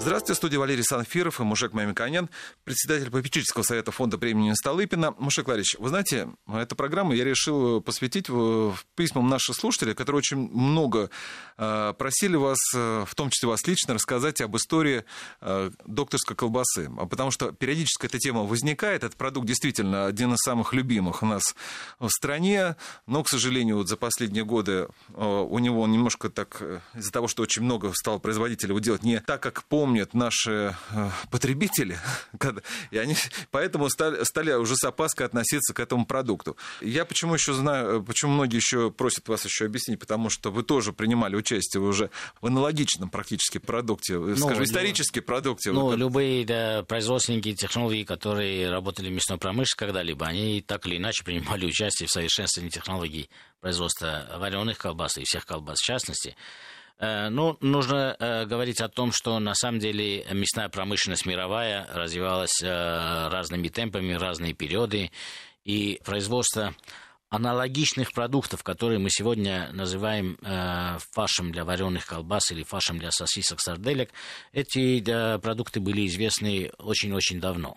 Здравствуйте, студия Валерий Санфиров и Мушек Мамиканян, председатель попечительского совета фонда премии Столыпина. Мушек Валерьевич, вы знаете, эту программу я решил посвятить в письмам наших слушателей, которые очень много э, просили вас, э, в том числе вас лично, рассказать об истории э, докторской колбасы. А потому что периодически эта тема возникает, этот продукт действительно один из самых любимых у нас в стране, но, к сожалению, вот за последние годы у него немножко так, из-за того, что очень много стало производителей его делать не так, как помню, помнят наши э, потребители, и они поэтому стали, стали уже с опаской относиться к этому продукту. Я почему еще знаю, э, почему многие еще просят вас еще объяснить, потому что вы тоже принимали участие уже в аналогичном практически продукте, э, ну, скажем, исторический продукте. Ну, любые да, производственники технологий, которые работали в мясной промышленности когда-либо, они так или иначе принимали участие в совершенствовании технологий производства вареных колбас и всех колбас в частности. Э, ну, нужно э, говорить о том, что на самом деле мясная промышленность мировая развивалась э, разными темпами, разные периоды, и производство аналогичных продуктов, которые мы сегодня называем фаршем для вареных колбас или фаршем для сосисок сарделек, эти продукты были известны очень-очень давно.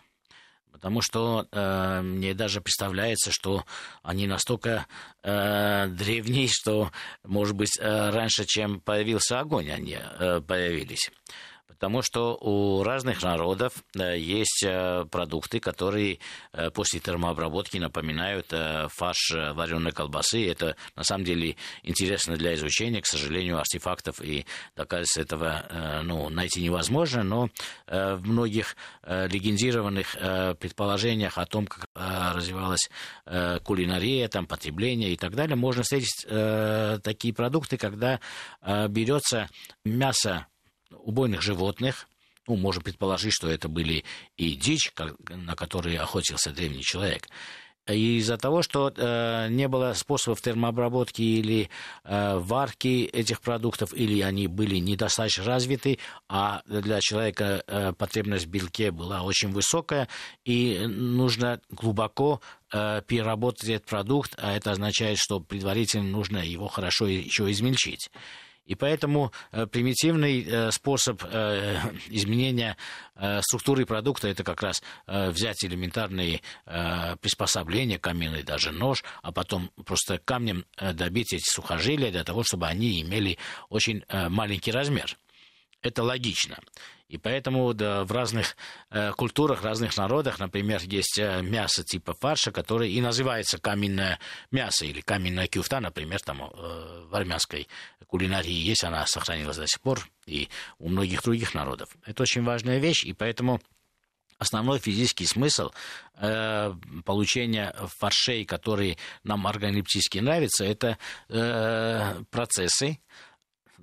Потому что э, мне даже представляется, что они настолько э, древние, что, может быть, э, раньше, чем появился огонь, они э, появились. Потому что у разных народов есть э, продукты, которые э, после термообработки напоминают э, фарш вареной колбасы. Это на самом деле интересно для изучения. К сожалению, артефактов и доказательств этого ну, найти невозможно, но в многих легендированных предположениях о том, как развивалась кулинария, там, потребление и так далее, можно встретить такие продукты, когда берется мясо убойных животных, ну, можно предположить, что это были и дичь, на которые охотился древний человек. И из-за того, что э, не было способов термообработки или э, варки этих продуктов, или они были недостаточно развиты, а для человека э, потребность в белке была очень высокая, и нужно глубоко э, переработать этот продукт, а это означает, что предварительно нужно его хорошо еще измельчить. И поэтому э, примитивный э, способ э, изменения структуры продукта это как раз взять элементарные приспособления, каменный даже нож, а потом просто камнем добить эти сухожилия для того, чтобы они имели очень маленький размер. Это логично. И поэтому да, в разных э, культурах, разных народах, например, есть э, мясо типа фарша, которое и называется каменное мясо или каменная кюфта, например, там э, в армянской кулинарии есть, она сохранилась до сих пор, и у многих других народов. Это очень важная вещь, и поэтому основной физический смысл э, получения фаршей, которые нам органолептически нравятся, это э, процессы,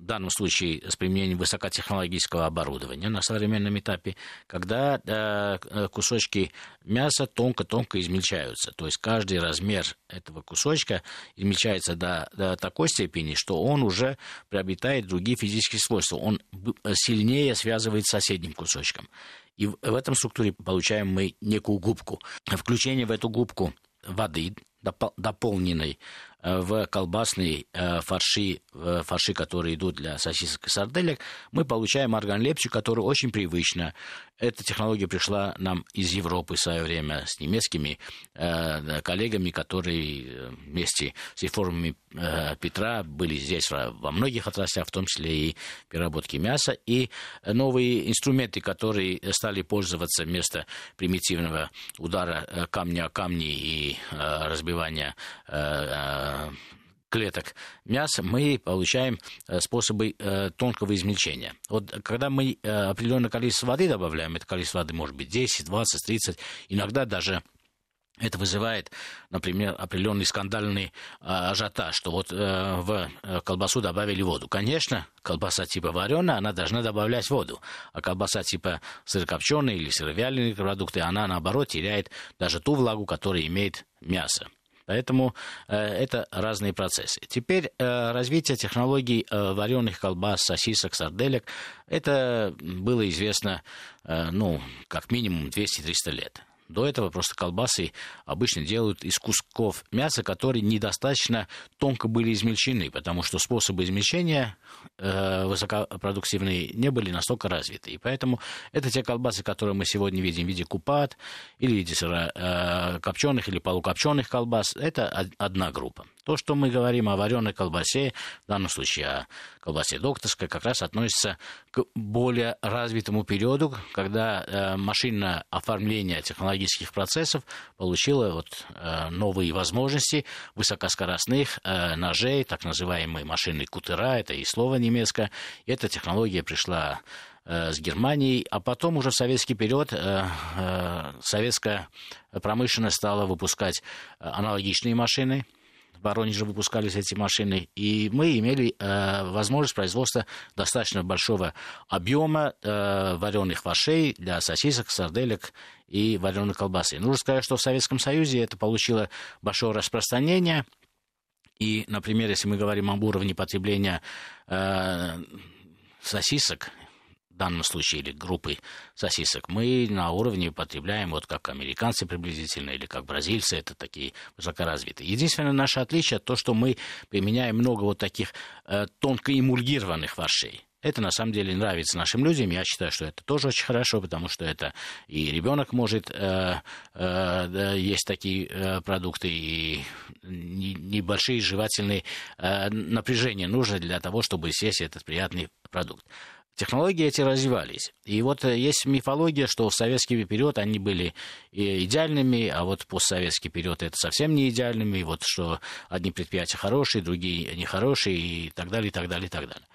в данном случае с применением высокотехнологического оборудования на современном этапе, когда э, кусочки мяса тонко-тонко измельчаются. То есть каждый размер этого кусочка измельчается до, до такой степени, что он уже приобретает другие физические свойства. Он сильнее связывает с соседним кусочком. И в, этом структуре получаем мы некую губку. Включение в эту губку воды дополненной Э, в колбасные э, фарши, фарши, которые идут для сосисок и сарделек, мы получаем органлепсию, которая очень привычна. Эта технология пришла нам из Европы в свое время с немецкими э, коллегами, которые вместе с реформами Петра были здесь во многих отраслях, в том числе и переработки мяса. И новые инструменты, которые стали пользоваться вместо примитивного удара камня о камни и разбивания клеток мяса, мы получаем э, способы э, тонкого измельчения. Вот когда мы э, определенное количество воды добавляем, это количество воды может быть 10, 20, 30, иногда даже это вызывает, например, определенный скандальный ажиотаж, что вот в колбасу добавили воду. Конечно, колбаса типа вареная, она должна добавлять воду, а колбаса типа сырокопченая или сыровяленые продукты, она наоборот теряет даже ту влагу, которую имеет мясо. Поэтому э, это разные процессы. Теперь э, развитие технологий э, вареных колбас, сосисок, сарделек, это было известно, э, ну, как минимум 200-300 лет. До этого просто колбасы обычно делают из кусков мяса, которые недостаточно тонко были измельчены, потому что способы измельчения э, высокопродуктивные не были настолько развиты. И поэтому это те колбасы, которые мы сегодня видим в виде купат или в виде э, копченых или полукопченых колбас. Это одна группа. То, что мы говорим о вареной колбасе, в данном случае о колбасе докторской, как раз относится к более развитому периоду, когда э, машинное оформление технологических процессов получило вот, э, новые возможности высокоскоростных э, ножей, так называемые машинные кутера, это и слово немецкое. Эта технология пришла э, с Германией, а потом уже в советский период э, э, советская промышленность стала выпускать аналогичные машины, в Воронеже выпускались эти машины, и мы имели э, возможность производства достаточно большого объема э, вареных вошей для сосисок, сарделек и вареной колбасы. Нужно сказать, что в Советском Союзе это получило большое распространение, и, например, если мы говорим об уровне потребления э, сосисок данном случае, или группы сосисок, мы на уровне потребляем, вот как американцы приблизительно, или как бразильцы, это такие высокоразвитые. Единственное наше отличие, то, что мы применяем много вот таких э, тонко эмульгированных варшей. Это на самом деле нравится нашим людям. Я считаю, что это тоже очень хорошо, потому что это и ребенок может э, э, есть такие э, продукты, и небольшие жевательные э, напряжения нужны для того, чтобы съесть этот приятный продукт технологии эти развивались. И вот э, есть мифология, что в советский период они были идеальными, а вот постсоветский период это совсем не идеальными, и вот что одни предприятия хорошие, другие нехорошие, и так далее, и так далее, и так далее.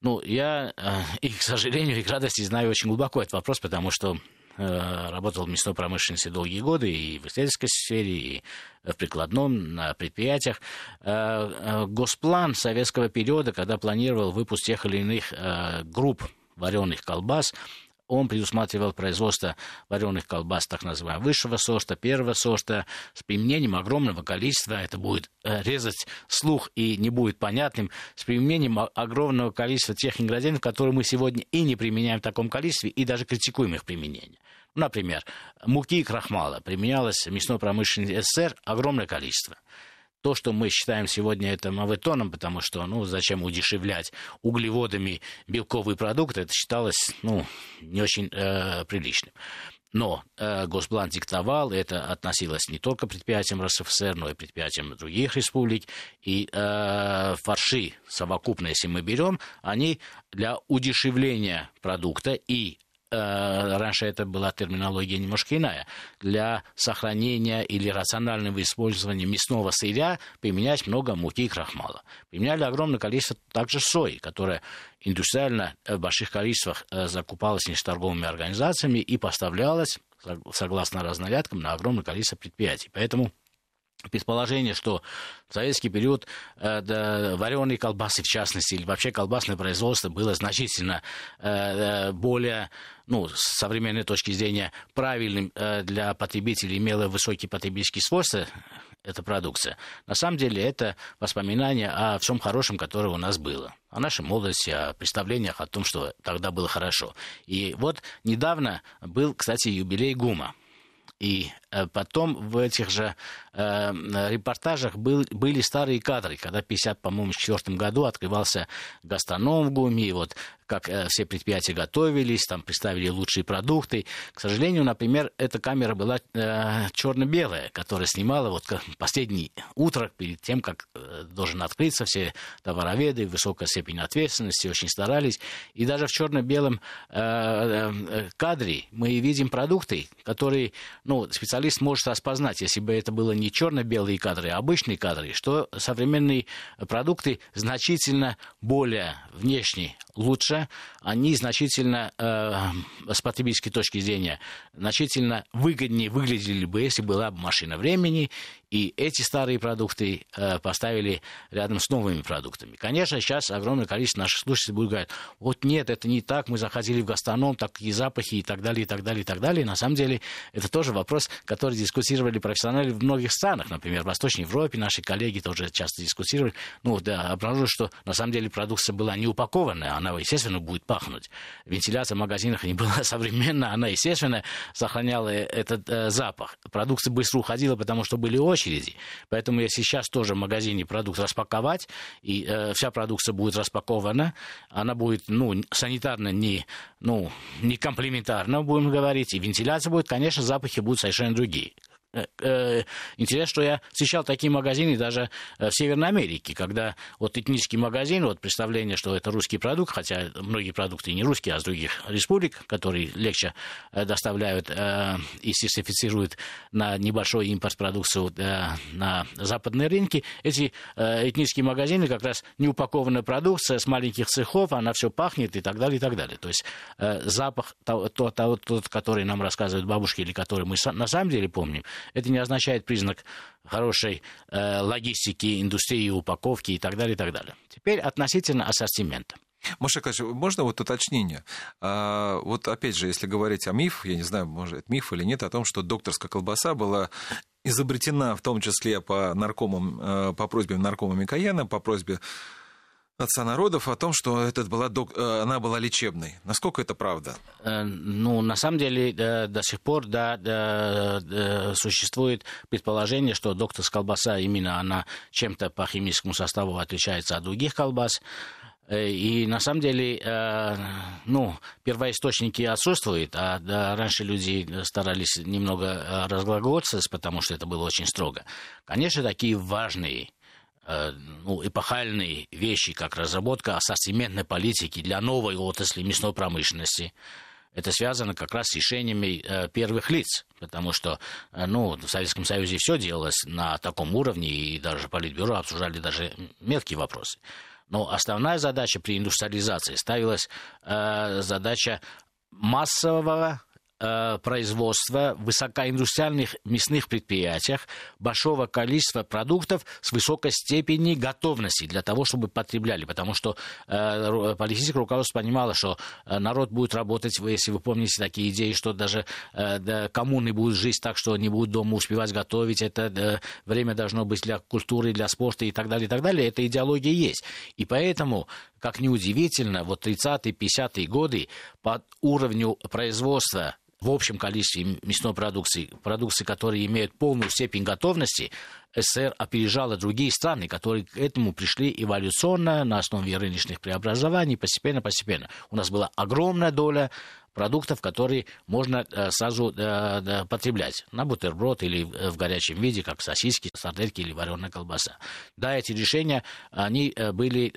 Ну, я, э, и, к сожалению, и к радости знаю очень глубоко этот вопрос, потому что Э, работал в мясной промышленности долгие годы и в исследовательской сфере, и в прикладном, на предприятиях. Э, э, госплан советского периода, когда планировал выпуск тех или иных групп вареных колбас, он предусматривал производство вареных колбас, так называемого высшего сорта, первого сорта, с применением огромного количества, это будет резать слух и не будет понятным, с применением огромного количества тех ингредиентов, которые мы сегодня и не применяем в таком количестве, и даже критикуем их применение. Например, муки и крахмала применялось в мясной промышленности СССР огромное количество. То, что мы считаем сегодня это мавитоном, потому что, ну, зачем удешевлять углеводами белковые продукты, это считалось, ну, не очень э, приличным. Но э, Госплан диктовал, это относилось не только предприятиям РСФСР, но и предприятиям других республик. И э, фарши совокупно, если мы берем, они для удешевления продукта и раньше это была терминология немножко иная, для сохранения или рационального использования мясного сырья применять много муки и крахмала. Применяли огромное количество также сои, которая индустриально в больших количествах э, закупалась торговыми организациями и поставлялась, согласно разнарядкам, на огромное количество предприятий. Поэтому предположение, что в советский период э, да, вареные колбасы, в частности, или вообще колбасное производство было значительно э, э более ну, с современной точки зрения, правильным э, для потребителей, имела высокие потребительские свойства, эта продукция. На самом деле это воспоминания о всем хорошем, которое у нас было. О нашей молодости, о представлениях о том, что тогда было хорошо. И вот недавно был, кстати, юбилей ГУМа. И э, потом в этих же э, репортажах был, были старые кадры, когда в 50, по-моему, четвертом году открывался гастроном в ГУМе, и вот как э, все предприятия готовились, там представили лучшие продукты. К сожалению, например, эта камера была э, черно-белая, которая снимала вот последний утро перед тем, как э, должен открыться, все товароведы, высокая степень ответственности, очень старались. И даже в черно-белом э, э, кадре мы видим продукты, которые ну, специалист может распознать, если бы это было не черно-белые кадры, а обычные кадры, что современные продукты значительно более внешне лучше, они значительно, э, с потребительской точки зрения, значительно выгоднее выглядели бы, если была бы машина времени, и эти старые продукты э, поставили рядом с новыми продуктами. Конечно, сейчас огромное количество наших слушателей будет говорить, вот нет, это не так, мы заходили в гастроном, такие запахи и так далее, и так далее, и так далее. На самом деле, это тоже вопрос, который дискутировали профессионалы в многих странах, например, в Восточной Европе, наши коллеги тоже часто дискутировали. Ну, да, обнаружили, что на самом деле продукция была не упакованная, она, естественно, будет пахнуть. Вентиляция в магазинах не была современная, она, естественно, сохраняла этот э, запах. Продукция быстро уходила, потому что были очереди. Поэтому если сейчас тоже в магазине продукт распаковать, и э, вся продукция будет распакована, она будет, ну, санитарно не, ну, не комплементарно, будем говорить, и вентиляция будет, конечно, запахи будут совершенно другие. Э, э, интересно, что я встречал такие магазины даже э, в Северной Америке, когда вот этнический магазин, вот представление, что это русский продукт, хотя многие продукты не русские, а с других республик, которые легче доставляют и сертифицируют на небольшой импорт продукцию на западные рынки, эти этнические магазины как раз неупакованная продукция с маленьких цехов, она все пахнет и так далее, и так далее. То есть запах тот, тот, тот который нам рассказывают бабушки или который мы на самом деле помним, это не означает признак хорошей э, логистики, индустрии, упаковки и так далее, и так далее. Теперь относительно ассортимента. Маша Николаевич, можно вот уточнение? А, вот опять же, если говорить о миф, я не знаю, может, это миф или нет, о том, что докторская колбаса была изобретена в том числе по наркомам, э, по просьбе наркома Микояна, по просьбе отца народов о том, что этот была док... Э, она была лечебной. Насколько это правда? Э, ну, на самом деле, до сих пор да, да, существует предположение, что докторская колбаса именно она чем-то по химическому составу отличается от других колбас. Э, и на самом деле, ну, первоисточники отсутствуют, а да, раньше люди старались немного разглагольствовать, потому что это было очень строго. Конечно, такие важные Э, ну, эпохальные вещи, как разработка ассортиментной политики для новой отрасли мясной промышленности. Это связано как раз с решениями э, первых лиц, потому что э, ну, в Советском Союзе все делалось на таком уровне, и даже Политбюро обсуждали даже мелкие вопросы. Но основная задача при индустриализации ставилась э, задача массового Э, производства в высокоиндустриальных мясных предприятиях большого количества продуктов с высокой степенью готовности для того, чтобы потребляли. Потому что э, политическое руководство понимало, что э, народ будет работать, если вы помните такие идеи, что даже э, да, коммуны будут жить так, что они будут дома успевать готовить, это да, время должно быть для культуры, для спорта и так далее, и так далее. Эта идеология есть. И поэтому, как ни удивительно, вот 30-е, 50-е годы по уровню производства в общем количестве мясной продукции, продукции, которые имеют полную степень готовности, СССР опережала другие страны, которые к этому пришли эволюционно на основе рыночных преобразований, постепенно-постепенно. У нас была огромная доля продуктов, которые можно э, сразу э, потреблять на бутерброд или в горячем виде, как сосиски, сардельки или вареная колбаса. Да, эти решения, они э, были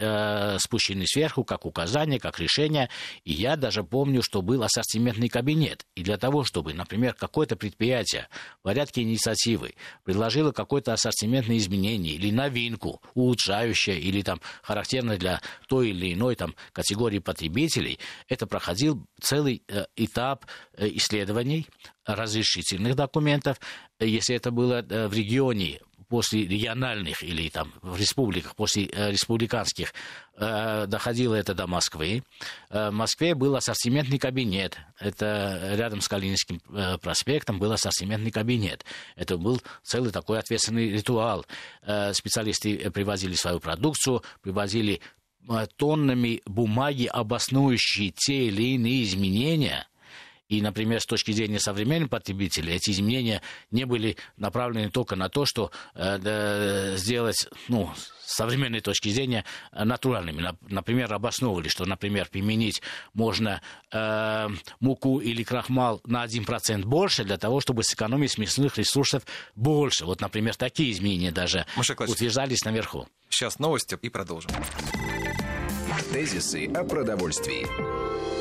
спущены сверху, как указания, как решения. И я даже помню, что был ассортиментный кабинет. И для того, чтобы, например, какое-то предприятие в порядке инициативы предложило какое-то ассортиментное изменение или новинку, улучшающее или там характерное для той или иной там категории потребителей, это проходил целый Э, этап э, исследований разрешительных документов. Если это было э, в регионе, после региональных или там в республиках, после республиканских, доходило это до Москвы. В Москве был ассортиментный кабинет. Это рядом с Калининским проспектом был ассортиментный кабинет. Это был целый такой ответственный ритуал. Специалисты привозили свою продукцию, привозили Э, тоннами бумаги, обоснующие те или иные изменения. И, например, с точки зрения современных потребителей, эти изменения не были направлены только на то, что э, сделать, ну, с современной точки зрения, натуральными. Например, обосновывали, что, например, применить можно э, муку или крахмал на 1% больше для того, чтобы сэкономить мясных ресурсов больше. Вот, например, такие изменения даже утверждались наверху. Сейчас новости и продолжим. Тезисы о продовольствии.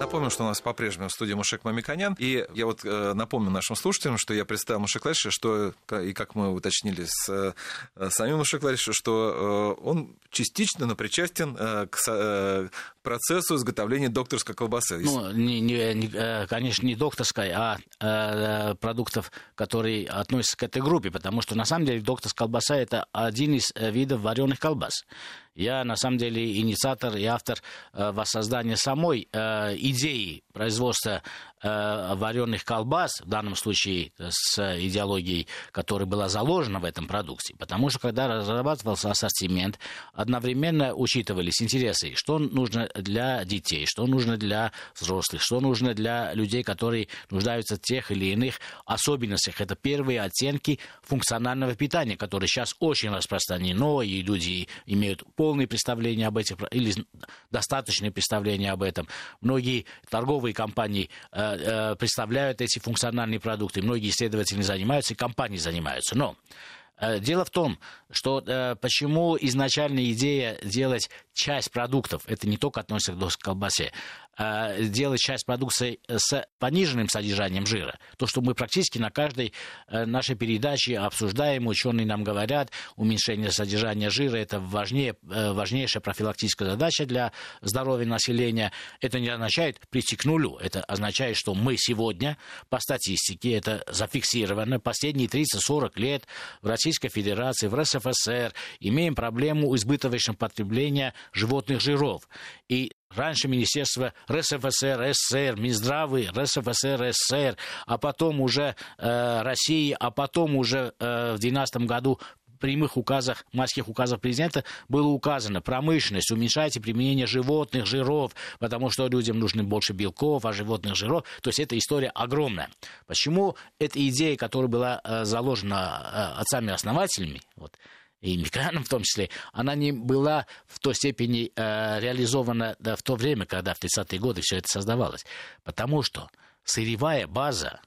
Напомню, что у нас по-прежнему в студии Мушек Мамиканян. И я вот э, напомню нашим слушателям, что я представил Мушек Лариша, что, и как мы уточнили с э, самим Мушек Лариша, что э, он частично, но причастен э, к э, процессу изготовления докторской колбасы. Ну, не, не, э, конечно, не докторской, а э, продуктов, которые относятся к этой группе, потому что на самом деле докторская колбаса это один из э, видов вареных колбас. Я, на самом деле, инициатор и автор э, воссоздания самой э, идеи производства вареных колбас, в данном случае с идеологией, которая была заложена в этом продукте. Потому что, когда разрабатывался ассортимент, одновременно учитывались интересы, что нужно для детей, что нужно для взрослых, что нужно для людей, которые нуждаются в тех или иных особенностях. Это первые оттенки функционального питания, которое сейчас очень распространено, и люди имеют полное представление об этих, или достаточное представление об этом. Многие торговые компании э, э, представляют эти функциональные продукты, многие исследователи занимаются, и компании занимаются. Но э, Дело в том, что э, почему изначальная идея делать часть продуктов, это не только относится к колбасе, а, делать часть продукции с пониженным содержанием жира. То, что мы практически на каждой э, нашей передаче обсуждаем, ученые нам говорят, уменьшение содержания жира – это важнее, э, важнейшая профилактическая задача для здоровья населения. Это не означает прийти к нулю. Это означает, что мы сегодня, по статистике, это зафиксировано, последние 30-40 лет в Российской Федерации, в РСФСР имеем проблему избыточного потребления животных жиров. И Раньше Министерство РСФСР, СССР, Минздравы, РСФСР, СССР, а потом уже э, России, а потом уже э, в 2012 году прямых указах, майских указах президента было указано промышленность, уменьшайте применение животных жиров, потому что людям нужны больше белков, а животных жиров. То есть эта история огромная. Почему эта идея, которая была э, заложена э, отцами-основателями, вот, и Миканом в том числе, она не была в той степени э, реализована да, в то время, когда в 30-е годы все это создавалось. Потому что сырьевая база,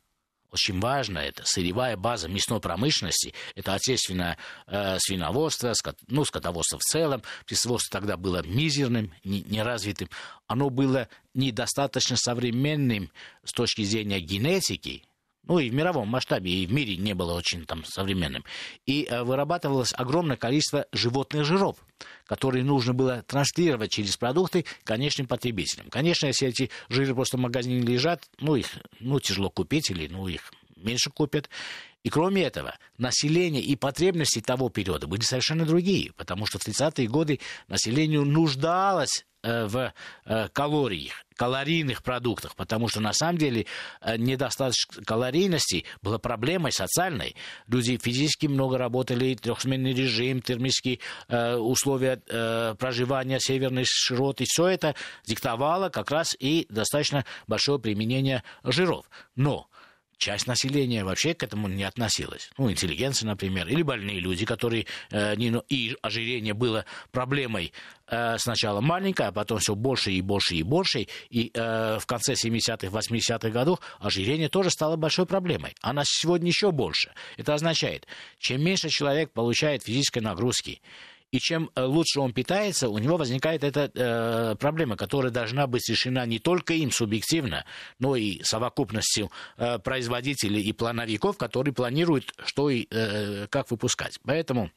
очень важно это, сырьевая база мясной промышленности, это отечественное э, свиноводство, скот, ну, скотоводство в целом, птицеводство тогда было мизерным, неразвитым, оно было недостаточно современным с точки зрения генетики, ну и в мировом масштабе, и в мире не было очень там современным. И э, вырабатывалось огромное количество животных жиров, которые нужно было транслировать через продукты конечным потребителям. Конечно, если эти жиры просто в магазине лежат, ну их ну, тяжело купить или ну, их меньше купят. И кроме этого, население и потребности того периода были совершенно другие, потому что в 30-е годы население нуждалось э, в э, калориях, калорийных продуктах, потому что на самом деле э, недостаточно калорийности была проблемой социальной. Люди физически много работали, трехсменный режим, термические условия проживания, северной широты, все это диктовало как раз и достаточно большое применение жиров. Но часть населения вообще к этому не относилась. Ну, интеллигенция, например, или больные люди, которые... Э, не, и ожирение было проблемой э, сначала маленькой, а потом все больше и больше и больше. И э, в конце 70-х, 80-х годов ожирение тоже стало большой проблемой. Она сегодня еще больше. Это означает, чем меньше человек получает физической нагрузки, и чем э, лучше он питается, у него возникает эта э, проблема, которая должна быть решена не только им субъективно, но и совокупностью э, производителей и плановиков, которые планируют, что и э, как выпускать. Поэтому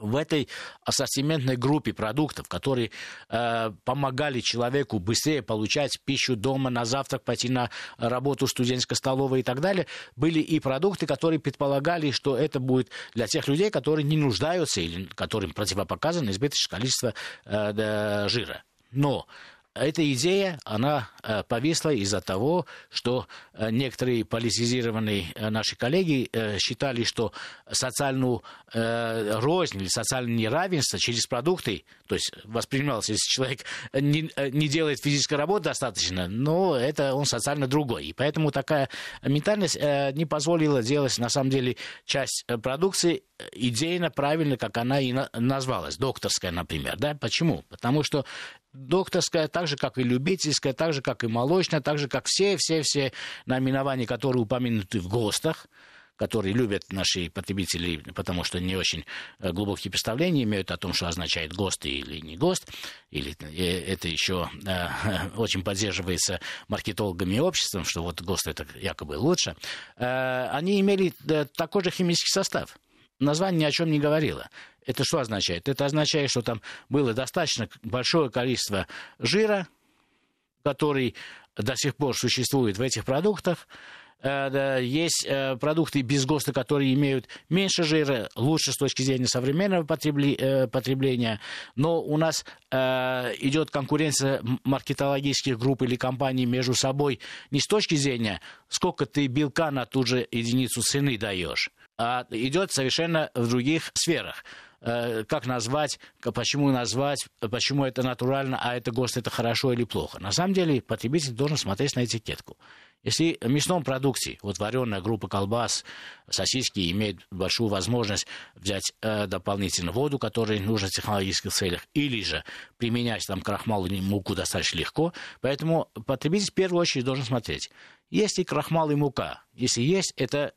в этой ассортиментной группе продуктов, которые э, помогали человеку быстрее получать пищу дома, на завтрак, пойти на работу студенческой столовой и так далее, были и продукты, которые предполагали, что это будет для тех людей, которые не нуждаются или которым противопоказано избыточное количество э, жира. Но эта идея, она э, повисла из-за того, что э, некоторые политизированные э, наши коллеги считали, что социальную рознь или социальное неравенство через продукты, то есть воспринималось, если человек не, не делает физической работы достаточно, но это он социально другой. И поэтому такая ментальность не позволила делать, на самом деле, часть продукции идейно правильно, как она и назвалась, докторская, например. Да? Почему? Потому что докторская, так же, как и любительская, так же, как и молочная, так же, как все-все-все наименования, которые упомянуты в ГОСТах, которые любят наши потребители, потому что не очень э, глубокие представления имеют о том, что означает ГОСТ или не ГОСТ, или это еще очень поддерживается маркетологами и обществом, что вот ГОСТ это якобы лучше, они имели такой же химический состав. Название ни о чем не говорило. Это что означает? Это означает, что там было достаточно большое количество жира, который до сих пор существует в этих продуктах. Э, есть э, продукты без ГОСТа, которые имеют меньше жира, лучше с точки зрения современного э, потребления, но у нас идет конкуренция маркетологических групп или компаний между собой не с точки зрения, сколько ты белка на ту же единицу цены даешь, а идет совершенно в других сферах. Э, как назвать, почему назвать, почему это натурально, а это ГОСТ, это хорошо или плохо. На самом деле потребитель должен смотреть на этикетку. Если в мясном продукте, вот вареная группа колбас, сосиски имеют большую возможность взять э, дополнительно воду, которая нужна в технологических целях, или же применять там крахмал или муку достаточно легко, поэтому потребитель в первую очередь должен смотреть, есть ли крахмал и мука. Если есть, это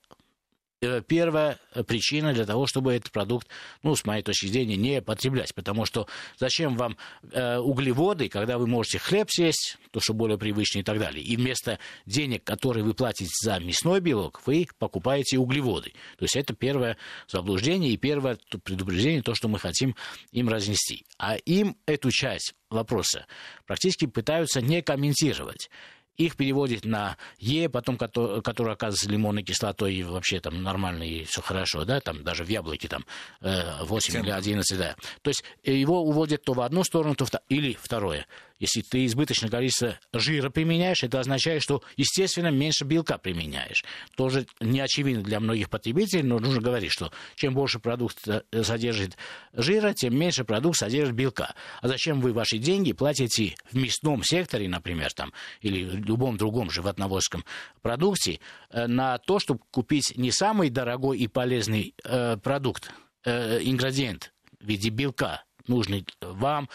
первая причина для того, чтобы этот продукт, ну, с моей точки зрения, не потреблять. Потому что зачем вам э, углеводы, когда вы можете хлеб съесть, то, что более привычно и так далее. И вместо денег, которые вы платите за мясной белок, вы покупаете углеводы. То есть это первое заблуждение и первое предупреждение, то, что мы хотим им разнести. А им эту часть вопроса практически пытаются не комментировать их переводит на Е, потом, который, который оказывается лимонной кислотой, и вообще там нормально, и все хорошо, да, там даже в яблоке там 8 7. или 11, да. То есть его уводят то в одну сторону, то в или второе. Если ты избыточное количество жира применяешь, это означает, что, естественно, меньше белка применяешь. Тоже не очевидно для многих потребителей, но нужно говорить, что чем больше продукт э, содержит жира, тем меньше продукт содержит белка. А зачем вы ваши деньги платите в мясном секторе, например, там, или в любом другом животноводском продукте, э, на то, чтобы купить не самый дорогой и полезный э, продукт, э, ингредиент в виде белка, нужный вам,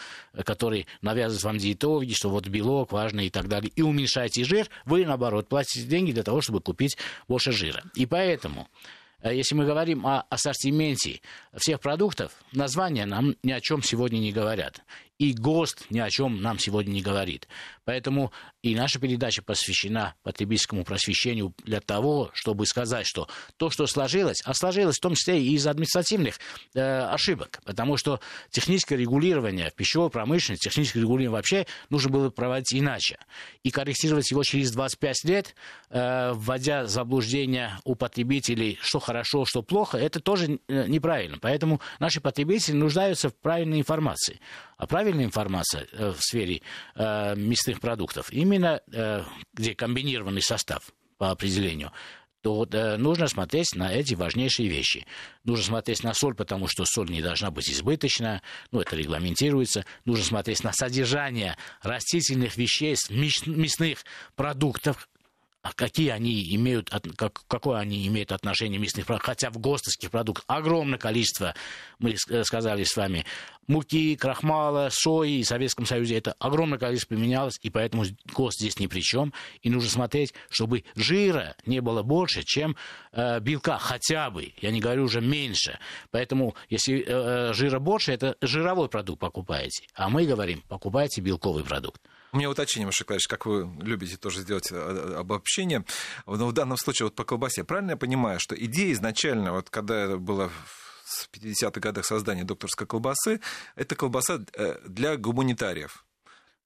который навязывает вам диетологи, что вот белок важный и так далее, и уменьшаете жир, вы, наоборот, платите деньги для того, чтобы купить больше жира. И поэтому э, если мы говорим о ассортименте всех продуктов, названия нам ни о чем сегодня не говорят. И ГОСТ ни о чем нам сегодня не говорит. Поэтому и наша передача посвящена потребительскому просвещению для того, чтобы сказать, что то, что сложилось, а сложилось в том числе и из административных э, ошибок, потому что техническое регулирование в пищевой промышленности, техническое регулирование вообще нужно было проводить иначе. И корректировать его через 25 лет, э, вводя заблуждение у потребителей, что хорошо, что плохо, это тоже э, неправильно. Поэтому наши потребители нуждаются в правильной информации. А правильная информация э, в сфере э, мясных продуктов, именно где комбинированный состав по определению, то э, нужно смотреть на эти важнейшие вещи. Нужно смотреть на соль, потому что соль не должна быть избыточна, ну, это регламентируется. Нужно смотреть на содержание растительных веществ, мясных продуктов, а какие они имеют, как, какое они имеют отношение мясных продуктов, хотя в ГОСТовских продуктах огромное количество, мы э, сказали с вами, муки, крахмала, сои в Советском Союзе, это огромное количество применялось, и поэтому ГОСТ здесь ни при чем, и нужно смотреть, чтобы жира не было больше, чем э, белка, хотя бы, я не говорю уже меньше, поэтому если э, э жира больше, это жировой продукт покупаете, а мы говорим, покупайте белковый продукт. У меня уточнение, Маша Клавиш, как вы любите тоже сделать э, э, обобщение. Но в данном случае вот по колбасе, правильно я понимаю, что идея изначально, вот когда было в 50-х годах создание докторской колбасы, это колбаса э, для гуманитариев.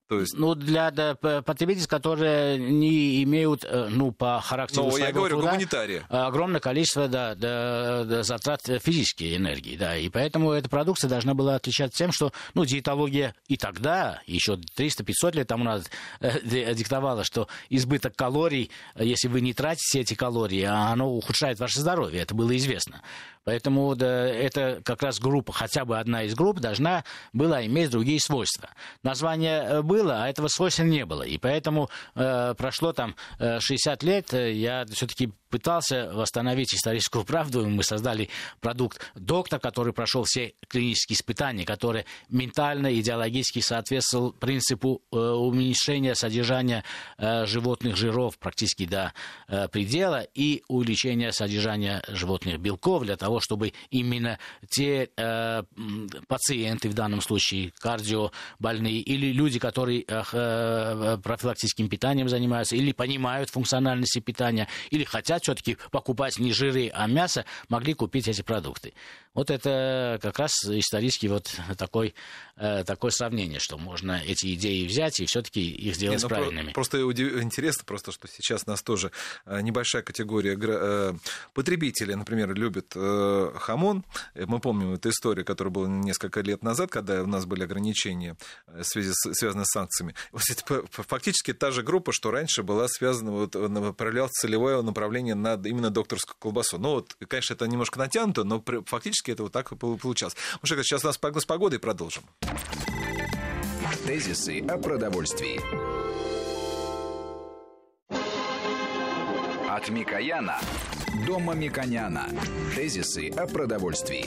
То есть... Ну, для да, потребителей, которые не имеют, э, ну, по характеру Но я говорю, труда, гуманитария. огромное количество да, да, да, затрат физической энергии, да, и поэтому эта продукция должна была отличаться тем, что, ну, диетология и тогда, еще 300-500 лет тому назад, э, диктовала, что избыток калорий, если вы не тратите эти калории, а оно ухудшает ваше здоровье, это было известно. Поэтому да, это как раз группа, хотя бы одна из групп должна была иметь другие свойства. Название э, было, а этого свойства не было. И поэтому э, прошло там 60 лет, я все-таки пытался восстановить историческую правду. Мы создали продукт «Доктор», который прошел все клинические испытания, который ментально, идеологически соответствовал принципу э, уменьшения содержания э, животных жиров практически до э, предела и увеличения содержания животных белков для того, чтобы именно те пациенты, в данном случае кардиобольные или люди, которые профилактическим питанием занимаются или понимают функциональности питания, или хотят все-таки покупать не жиры, а мясо, могли купить эти продукты. Вот это как раз исторически вот такой, э, такое сравнение, что можно эти идеи взять и все-таки их сделать Не, ну, правильными. Просто интересно, просто, что сейчас нас тоже э, небольшая категория э, потребителей, например, любят хамон. Мы помним эту историю, которая была несколько лет назад, когда у нас были ограничения, в связи с, связанные с санкциями. Вот это фактически та же группа, что раньше была связана, вот, направлял целевое направление на именно докторскую колбасу. Ну вот, конечно, это немножко натянуто, но фактически это вот так получалось. Ну что, сейчас у нас погоды и продолжим. Тезисы о продовольствии. От Микояна до Мамиконяна. Тезисы о продовольствии.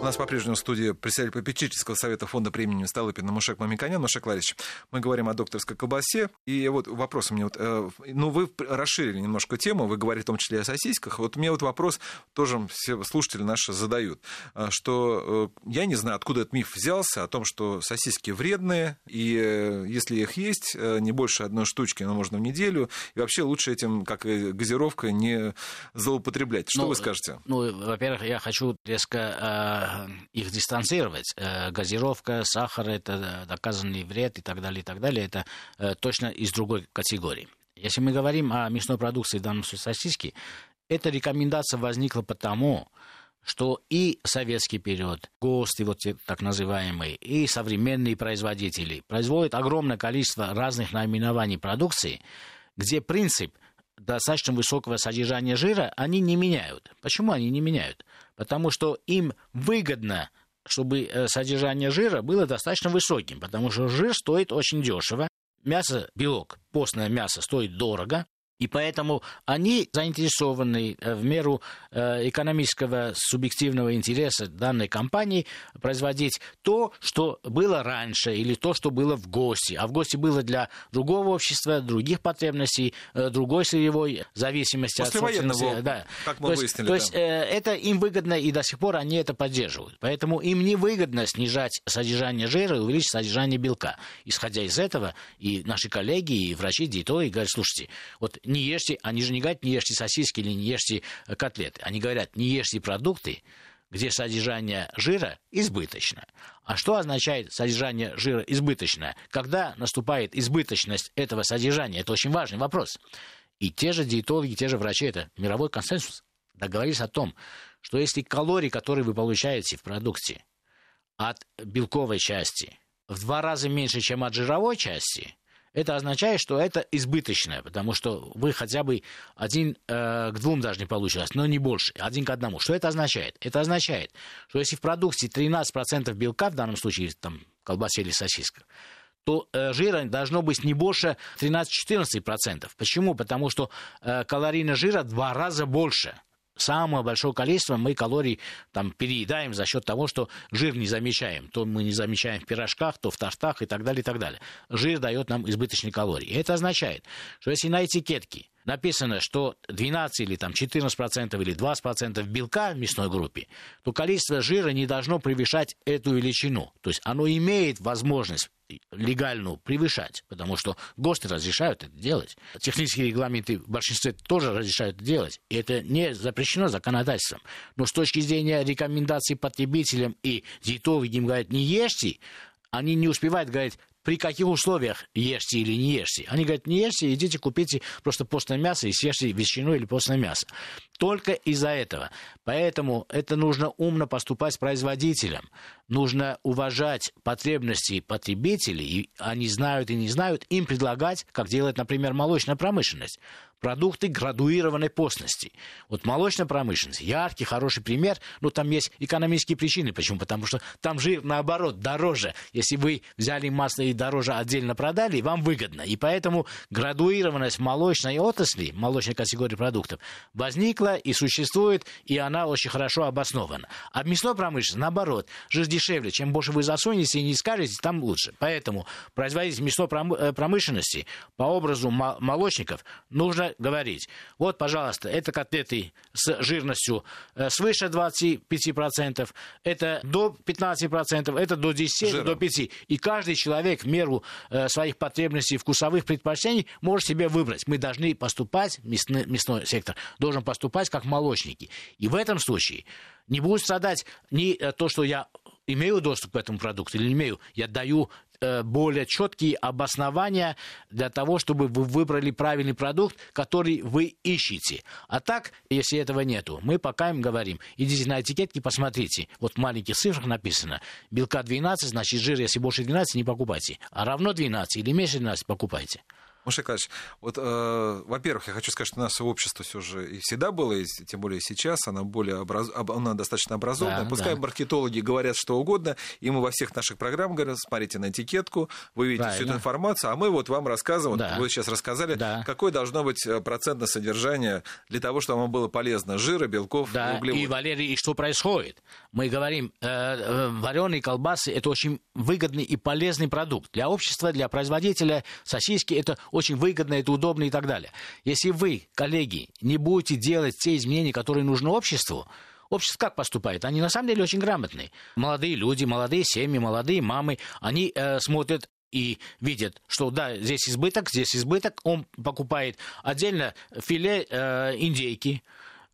У нас по-прежнему в студии председатель попечительского совета фонда премии Столыпина Мушек Мамиканян. Мушек Ларич, мы говорим о докторской колбасе. И вот вопрос у меня, вот, э, ну, вы расширили немножко тему, вы говорите в том числе о сосисках. Вот мне вот вопрос тоже все слушатели наши задают, э, что э, я не знаю, откуда этот миф взялся, о том, что сосиски вредные, и если их есть, не больше одной штучки, но можно в неделю, и вообще лучше этим, как и газировка, не злоупотреблять. Что ну, вы скажете? Ну, во-первых, я хочу резко их дистанцировать. Э, газировка, сахар – это доказанный вред и так далее, и так далее. Это э, точно из другой категории. Если мы говорим о мясной продукции, в данном случае сосиски, эта рекомендация возникла потому, что и советский период, ГОСТы, вот так называемые, и современные производители производят огромное количество разных наименований продукции, где принцип достаточно высокого содержания жира они не меняют. Почему они не меняют? Потому что им выгодно чтобы э, содержание жира было достаточно высоким, потому что жир стоит очень дешево. Мясо, белок, постное мясо стоит дорого, и поэтому они заинтересованы э, в меру э, экономического субъективного интереса данной компании производить то, что было раньше, или то, что было в ГОСТе. А в ГОСТе было для другого общества, других потребностей, э, другой сырьевой зависимости После от собственности. Да. Как мы то выяснили. То есть, это им выгодно, и до сих пор они это поддерживают. Поэтому им не выгодно снижать содержание жира и увеличить содержание белка. Исходя из этого, и наши коллеги, и врачи, диетологи говорят, слушайте, вот не ешьте, они же не говорят, не ешьте сосиски или не ешьте э, котлеты. Они говорят, не ешьте продукты, где содержание жира избыточно. А что означает содержание жира избыточное? Когда наступает избыточность этого содержания? Это очень важный вопрос. И те же диетологи, те же врачи, это мировой консенсус, договорились о том, что если калории, которые вы получаете в продукте от белковой части в два раза меньше, чем от жировой части, это означает, что это избыточное, потому что вы хотя бы один э, к двум даже не получилось, но не больше, один к одному. Что это означает? Это означает, что если в продукте 13% белка, в данном случае там колбасе или сосиска, то э, жира должно быть не больше 13-14%. Почему? Потому что э, калорийность жира в два раза больше самое большое количество мы калорий там переедаем за счет того, что жир не замечаем. То мы не замечаем в пирожках, то в тортах и так далее, и так далее. Жир дает нам избыточные калории. И это означает, что если на этикетке написано, что 12 или там 14% или 20% белка в мясной группе, то количество жира не должно превышать эту величину. То есть оно имеет возможность легальную превышать, потому что ГОСТы разрешают это делать. Технические регламенты в большинстве тоже разрешают это делать, и это не запрещено законодательством. Но с точки зрения рекомендаций потребителям и диетологам говорят, не ешьте, они не успевают говорить, при каких условиях ешьте или не ешьте. Они говорят, не ешьте, идите купите просто постное мясо и съешьте ветчину или постное мясо. Только из-за этого. Поэтому это нужно умно поступать с производителем. нужно уважать потребности потребителей, и они знают и не знают, им предлагать, как делает, например, молочная промышленность продукты градуированной постности. Вот молочная промышленность, яркий, хороший пример, но там есть экономические причины. Почему? Потому что там жир, наоборот, дороже. Если вы взяли масло и дороже отдельно продали, вам выгодно. И поэтому градуированность молочной отрасли, молочной категории продуктов, возникла и существует, и она очень хорошо обоснована. А мясной промышленность, наоборот, жир дешевле. Чем больше вы засунете и не скажете, там лучше. Поэтому производитель мясной э, промышленности по образу молочников нужно говорить, вот, пожалуйста, это котлеты с жирностью э, свыше 25%, это до 15%, это до 10, Жиром. до 5%. И каждый человек в меру э, своих потребностей, вкусовых предпочтений может себе выбрать. Мы должны поступать, мясной, мясной сектор должен поступать как молочники. И в этом случае не будет страдать ни э, то, что я имею доступ к этому продукту или не имею, я даю более четкие обоснования для того, чтобы вы выбрали правильный продукт, который вы ищете. А так, если этого нету, мы пока им говорим, идите на этикетки, посмотрите. Вот в маленьких цифрах написано, белка 12, значит жир, если больше 12, не покупайте. А равно 12 или меньше 12, покупайте. Николаевич, вот, э, во-первых, я хочу сказать, что наше общество все же и всегда было, и тем более сейчас, оно, более образ... оно достаточно образованное. Да, Пускай да. маркетологи говорят что угодно, и мы во всех наших программах говорим, смотрите на этикетку, вы видите Правильно. всю эту информацию, а мы вот вам рассказываем, да. вот вы сейчас рассказали, да. какое должно быть э, процентное содержание для того, чтобы оно было полезно, жира, белков, да. углеводов. И, Валерий, и что происходит? Мы говорим, э, э, вареные колбасы – это очень выгодный и полезный продукт для общества, для производителя. Сосиски – это очень выгодно, это удобно и так далее. Если вы, коллеги, не будете делать те изменения, которые нужны обществу, Общество как поступает? Они на самом деле очень грамотные. Молодые люди, молодые семьи, молодые мамы, они э, смотрят и видят, что да, здесь избыток, здесь избыток, он покупает отдельно филе э, индейки,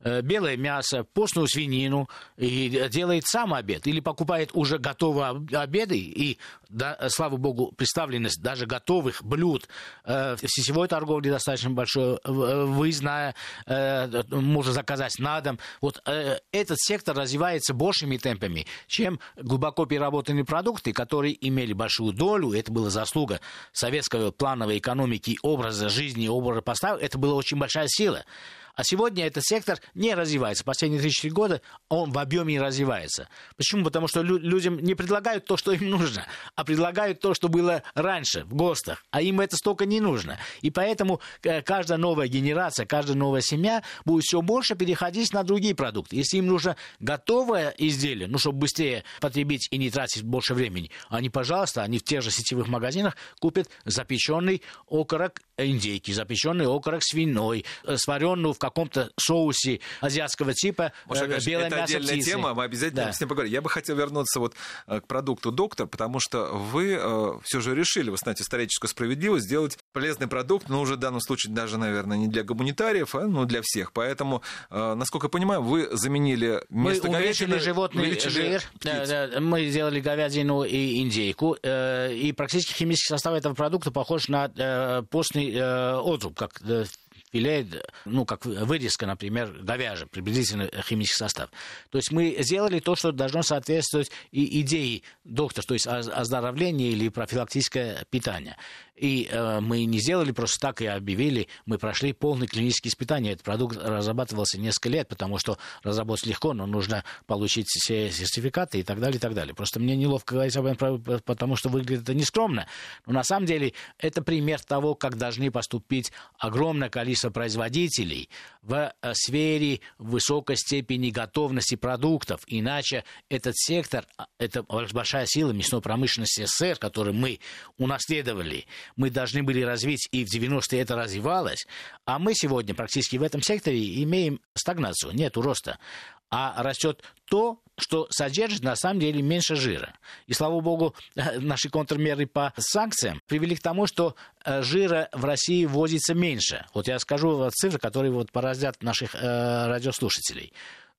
белое мясо, постную свинину и делает сам обед. Или покупает уже готовые обеды и, да, слава богу, представленность даже готовых блюд э, в сетевой торговле достаточно большой, выездная, э, можно заказать на дом. Вот э, этот сектор развивается большими темпами, чем глубоко переработанные продукты, которые имели большую долю, это была заслуга советской плановой экономики, образа жизни, образа поставок, это была очень большая сила. А сегодня этот сектор не развивается. Последние 3-4 года он в объеме не развивается. Почему? Потому что лю- людям не предлагают то, что им нужно, а предлагают то, что было раньше, в ГОСТах. А им это столько не нужно. И поэтому э, каждая новая генерация, каждая новая семья будет все больше переходить на другие продукты. Если им нужно готовое изделие, ну, чтобы быстрее потребить и не тратить больше времени, они, пожалуйста, они в тех же сетевых магазинах купят запеченный окорок индейки, запеченный окорок свиной, э, сваренную в каком-то соусе азиатского типа э, конечно, белое это мясо отдельная птицы. тема, мы обязательно да. с ним поговорим. Я бы хотел вернуться вот э, к продукту доктор, потому что вы э, все же решили, вы знаете, историческую справедливость, сделать полезный продукт, но уже в данном случае даже, наверное, не для гуманитариев, а ну, для всех. Поэтому, э, насколько я понимаю, вы заменили вместо Мы уменьшили животный жир, птиц. мы сделали говядину и индейку, э, и практически химический состав этого продукта похож на э, постный э, отзуб, как э, филе, ну, как вырезка, например, говяжья, приблизительно химический состав. То есть мы сделали то, что должно соответствовать и идее доктора, то есть оздоровление или профилактическое питание. И э, мы не сделали просто так и объявили, мы прошли полный клинический испытания. Этот продукт разрабатывался несколько лет, потому что разработать легко, но нужно получить все сертификаты и так далее, и так далее. Просто мне неловко говорить об этом, потому что выглядит это нескромно. Но на самом деле это пример того, как должны поступить огромное количество производителей в э, сфере высокой степени готовности продуктов. Иначе этот сектор, а, это большая сила мясной промышленности СССР, который мы унаследовали, мы должны были развить, и в 90-е это развивалось, а мы сегодня практически в этом секторе имеем стагнацию, нет роста а растет то, что содержит на самом деле меньше жира. И слава богу, наши контрмеры по санкциям привели к тому, что э, жира в России возится меньше. Вот я скажу цифры, которые вот поразят наших э, радиослушателей.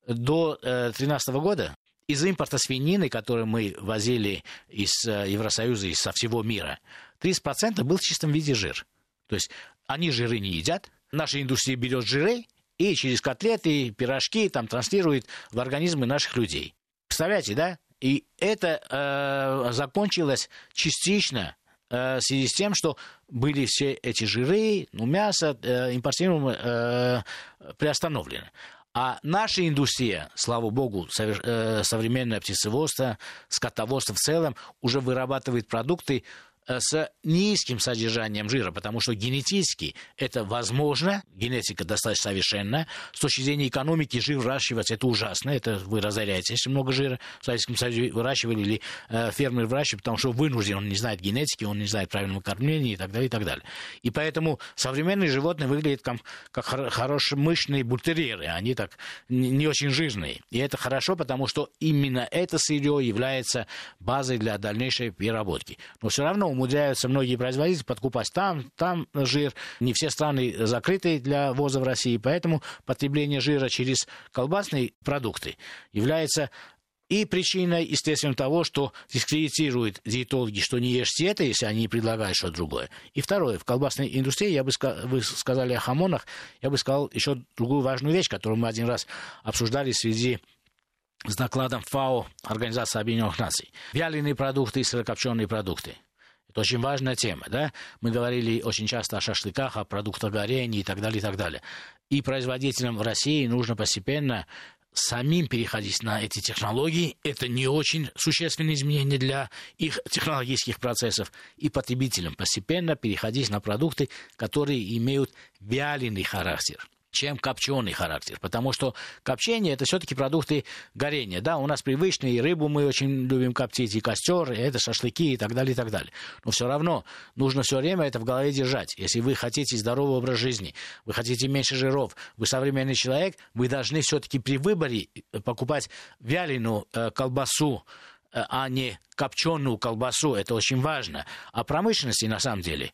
До 2013 э, года из импорта свинины, который мы возили из э, Евросоюза и со всего мира, 30% был в чистом виде жир. То есть они жиры не едят, наша индустрия берет жиры и через котлеты, пирожки там транслирует в организмы наших людей. Представляете, да? И это э, закончилось частично э, в связи с тем, что были все эти жиры, ну, мясо э, импортируемое э, приостановлены. А наша индустрия, слава богу, э, современное птицеводство, скотоводство в целом уже вырабатывает продукты с низким содержанием жира, потому что генетически это возможно, генетика достаточно совершенная. С точки зрения экономики жир выращивать это ужасно, это вы разоряете, если много жира. В Советском Союзе выращивали или э, фермер выращивает, потому что вынужден, он не знает генетики, он не знает правильного кормления и так далее, и так далее. И поэтому современные животные выглядят как, как хорошие мышные бультерьеры, они так не очень жирные. И это хорошо, потому что именно это сырье является базой для дальнейшей переработки. Но все равно умудряются многие производители подкупать там, там жир. Не все страны закрыты для ввоза в России, поэтому потребление жира через колбасные продукты является и причиной, естественно, того, что дискредитируют диетологи, что не ешьте это, если они предлагают что-то другое. И второе, в колбасной индустрии, я бы вы сказали о хамонах, я бы сказал еще другую важную вещь, которую мы один раз обсуждали в связи с докладом ФАО, Организации Объединенных Наций. Вяленые продукты и сырокопченые продукты. Это очень важная тема, да? Мы говорили очень часто о шашлыках, о продуктах горения и так далее, и так далее. И производителям в России нужно постепенно самим переходить на эти технологии. Это не очень существенные изменения для их технологических процессов. И потребителям постепенно переходить на продукты, которые имеют вяленый характер чем копченый характер. Потому что копчение это все-таки продукты горения. Да, у нас привычные, и рыбу мы очень любим коптить, и костер, и это шашлыки и так далее, и так далее. Но все равно нужно все время это в голове держать. Если вы хотите здоровый образ жизни, вы хотите меньше жиров, вы современный человек, вы должны все-таки при выборе э, покупать вяленую э, колбасу, э, а не копченую колбасу. Это очень важно. А промышленности, на самом деле,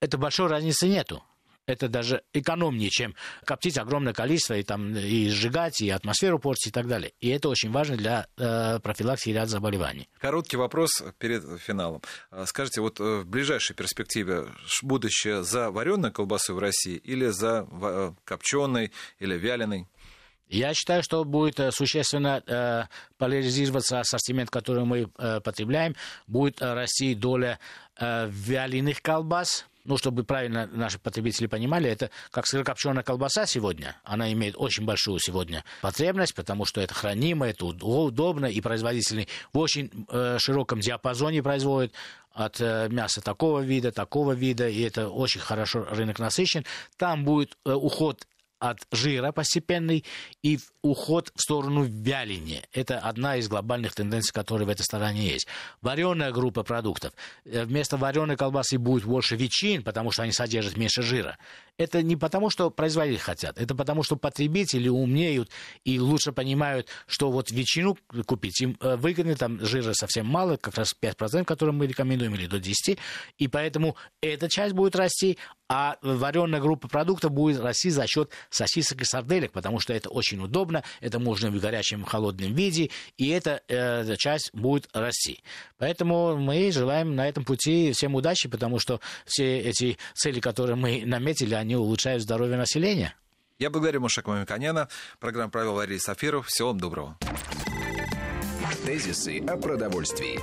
это большой разницы нету это даже экономнее, чем коптить огромное количество и, там, и сжигать, и атмосферу портить и так далее. И это очень важно для э, профилактики ряда заболеваний. Короткий вопрос перед финалом. А, скажите, вот э, в ближайшей перспективе будущее за вареной колбасой в России или за э, копченой или вяленой? Я считаю, что будет э, существенно э, поляризироваться ассортимент, который мы э, потребляем. Будет расти доля э, вяленых колбас, ну, чтобы правильно наши потребители понимали, это как сырокопченая колбаса сегодня. Она имеет очень большую сегодня потребность, потому что это хранимо, это удобно, и производители в очень э, широком диапазоне производят от э, мяса такого вида, такого вида, и это очень хорошо рынок насыщен. Там будет э, уход от жира постепенный и уход в сторону вяления. Это одна из глобальных тенденций, которые в этой стороне есть. Вареная группа продуктов. Э, вместо вареной колбасы будет больше ветчин, потому что они содержат меньше жира. Это не потому, что производители хотят, это потому, что потребители умнеют и лучше понимают, что вот ветчину купить им э, выгодно, там жира совсем мало, как раз 5%, которые мы рекомендуем, или до 10%, и поэтому эта часть будет расти, а вареная группа продуктов будет расти за счет сосисок и сарделек, потому что это очень удобно, это можно в горячем и холодном виде, и эта э, часть будет расти. Поэтому мы желаем на этом пути всем удачи, потому что все эти цели, которые мы наметили, они улучшают здоровье населения. Я благодарю Мушака Мамиканяна. Программу провел Арий Сафиров. Всего вам доброго. Тезисы о продовольствии.